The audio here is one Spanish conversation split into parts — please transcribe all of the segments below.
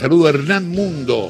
Saludo a Hernán Mundo,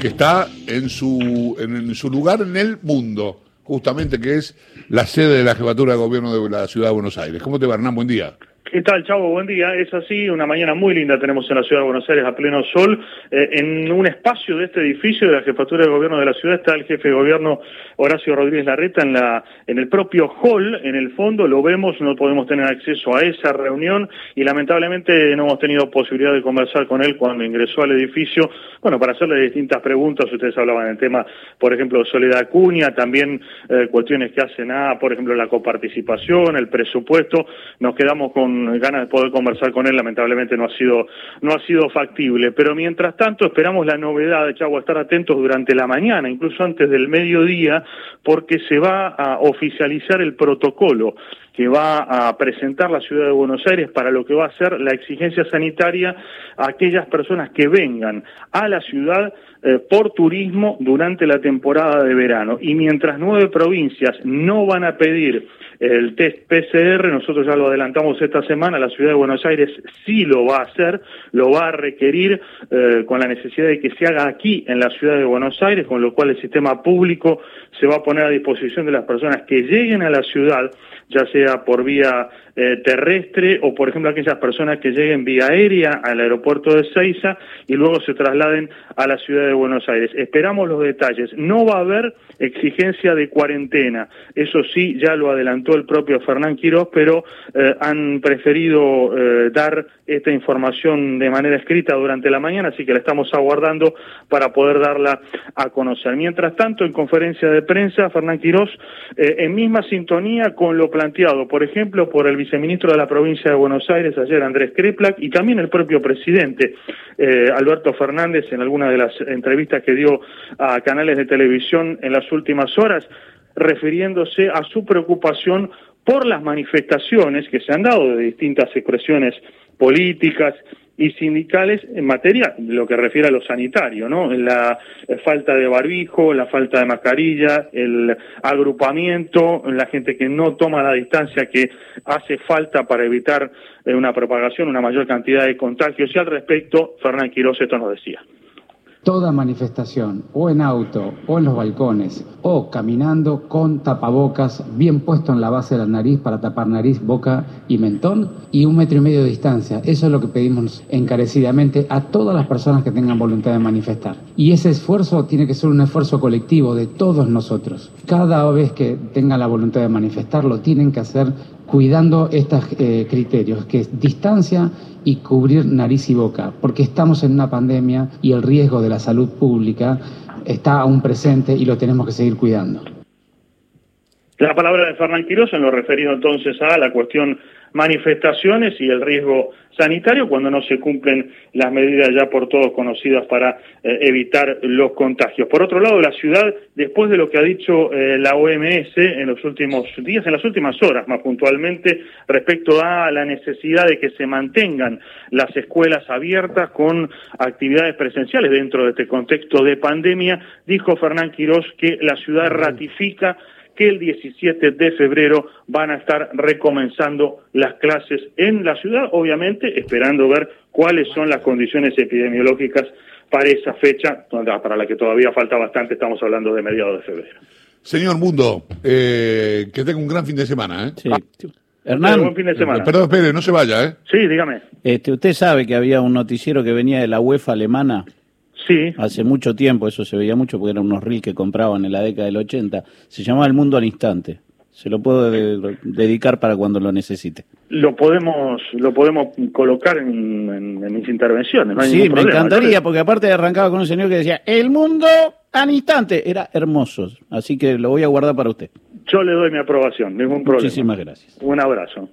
que está en su, en, en su lugar en el mundo, justamente que es la sede de la jefatura de gobierno de la ciudad de Buenos Aires. ¿Cómo te va, Hernán? Buen día. ¿Qué tal, Chavo? Buen día. Es así, una mañana muy linda tenemos en la ciudad de Buenos Aires a pleno sol. Eh, en un espacio de este edificio de la jefatura de gobierno de la ciudad está el jefe de gobierno Horacio Rodríguez Larreta en, la, en el propio hall, en el fondo, lo vemos, no podemos tener acceso a esa reunión y lamentablemente no hemos tenido posibilidad de conversar con él cuando ingresó al edificio, bueno, para hacerle distintas preguntas, ustedes hablaban del tema, por ejemplo, Soledad Cuña, también eh, cuestiones que hacen a, por ejemplo, la coparticipación, el presupuesto, nos quedamos con ganas de poder conversar con él, lamentablemente no ha sido, no ha sido factible. Pero mientras tanto esperamos la novedad de Chavo, estar atentos durante la mañana, incluso antes del mediodía, porque se va a oficializar el protocolo que va a presentar la ciudad de Buenos Aires para lo que va a ser la exigencia sanitaria a aquellas personas que vengan a la ciudad eh, por turismo durante la temporada de verano. Y mientras nueve provincias no van a pedir el test PCR, nosotros ya lo adelantamos esta semana, la ciudad de Buenos Aires sí lo va a hacer, lo va a requerir eh, con la necesidad de que se haga aquí en la ciudad de Buenos Aires, con lo cual el sistema público se va a poner a disposición de las personas que lleguen a la ciudad, ya sea por vía eh, terrestre o, por ejemplo, aquellas personas que lleguen vía aérea al aeropuerto de Ceiza y luego se trasladen a la ciudad de Buenos Aires. Esperamos los detalles. No va a haber exigencia de cuarentena. Eso sí, ya lo adelantó el propio Fernán Quirós, pero eh, han preferido eh, dar esta información de manera escrita durante la mañana, así que la estamos aguardando para poder darla a conocer. Mientras tanto, en conferencia de prensa, Fernán Quirós, en misma sintonía con lo planteado, por ejemplo, por el viceministro de la provincia de Buenos Aires ayer, Andrés Kreplak, y también el propio presidente, eh, Alberto Fernández, en alguna de las entrevistas que dio a canales de televisión en las últimas horas, refiriéndose a su preocupación por las manifestaciones que se han dado de distintas expresiones políticas y sindicales en materia de lo que refiere a lo sanitario, ¿no? La falta de barbijo, la falta de mascarilla, el agrupamiento, la gente que no toma la distancia que hace falta para evitar eh, una propagación, una mayor cantidad de contagios. Y al respecto, Fernán Quiroz esto nos decía toda manifestación, o en auto, o en los balcones, o caminando con tapabocas bien puesto en la base de la nariz para tapar nariz, boca y mentón, y un metro y medio de distancia. Eso es lo que pedimos encarecidamente a todas las personas que tengan voluntad de manifestar. Y ese esfuerzo tiene que ser un esfuerzo colectivo de todos nosotros. Cada vez que tengan la voluntad de manifestar, lo tienen que hacer cuidando estos eh, criterios, que es distancia y cubrir nariz y boca, porque estamos en una pandemia y el riesgo de la salud pública está aún presente y lo tenemos que seguir cuidando. La palabra de Fernán Quiroz en lo referido entonces a la cuestión manifestaciones y el riesgo sanitario cuando no se cumplen las medidas ya por todos conocidas para eh, evitar los contagios. Por otro lado, la ciudad, después de lo que ha dicho eh, la OMS en los últimos días, en las últimas horas más puntualmente, respecto a la necesidad de que se mantengan las escuelas abiertas con actividades presenciales dentro de este contexto de pandemia, dijo Fernán Quirós que la ciudad ratifica que el 17 de febrero van a estar recomenzando las clases en la ciudad, obviamente esperando ver cuáles son las condiciones epidemiológicas para esa fecha, para la que todavía falta bastante, estamos hablando de mediados de febrero. Señor Mundo, eh, que tenga un gran fin de semana. ¿eh? Sí. Hernán, buen fin de semana. Perdón, espere, no se vaya. ¿eh? Sí, dígame. Este, usted sabe que había un noticiero que venía de la UEFA alemana Sí. Hace mucho tiempo, eso se veía mucho porque eran unos reels que compraban en la década del 80. Se llamaba El Mundo al Instante. Se lo puedo de dedicar para cuando lo necesite. Lo podemos lo podemos colocar en, en, en mis intervenciones. No hay sí, me problema. encantaría porque aparte arrancaba con un señor que decía El Mundo al Instante. Era hermoso. Así que lo voy a guardar para usted. Yo le doy mi aprobación, ningún problema. Muchísimas gracias. Un abrazo.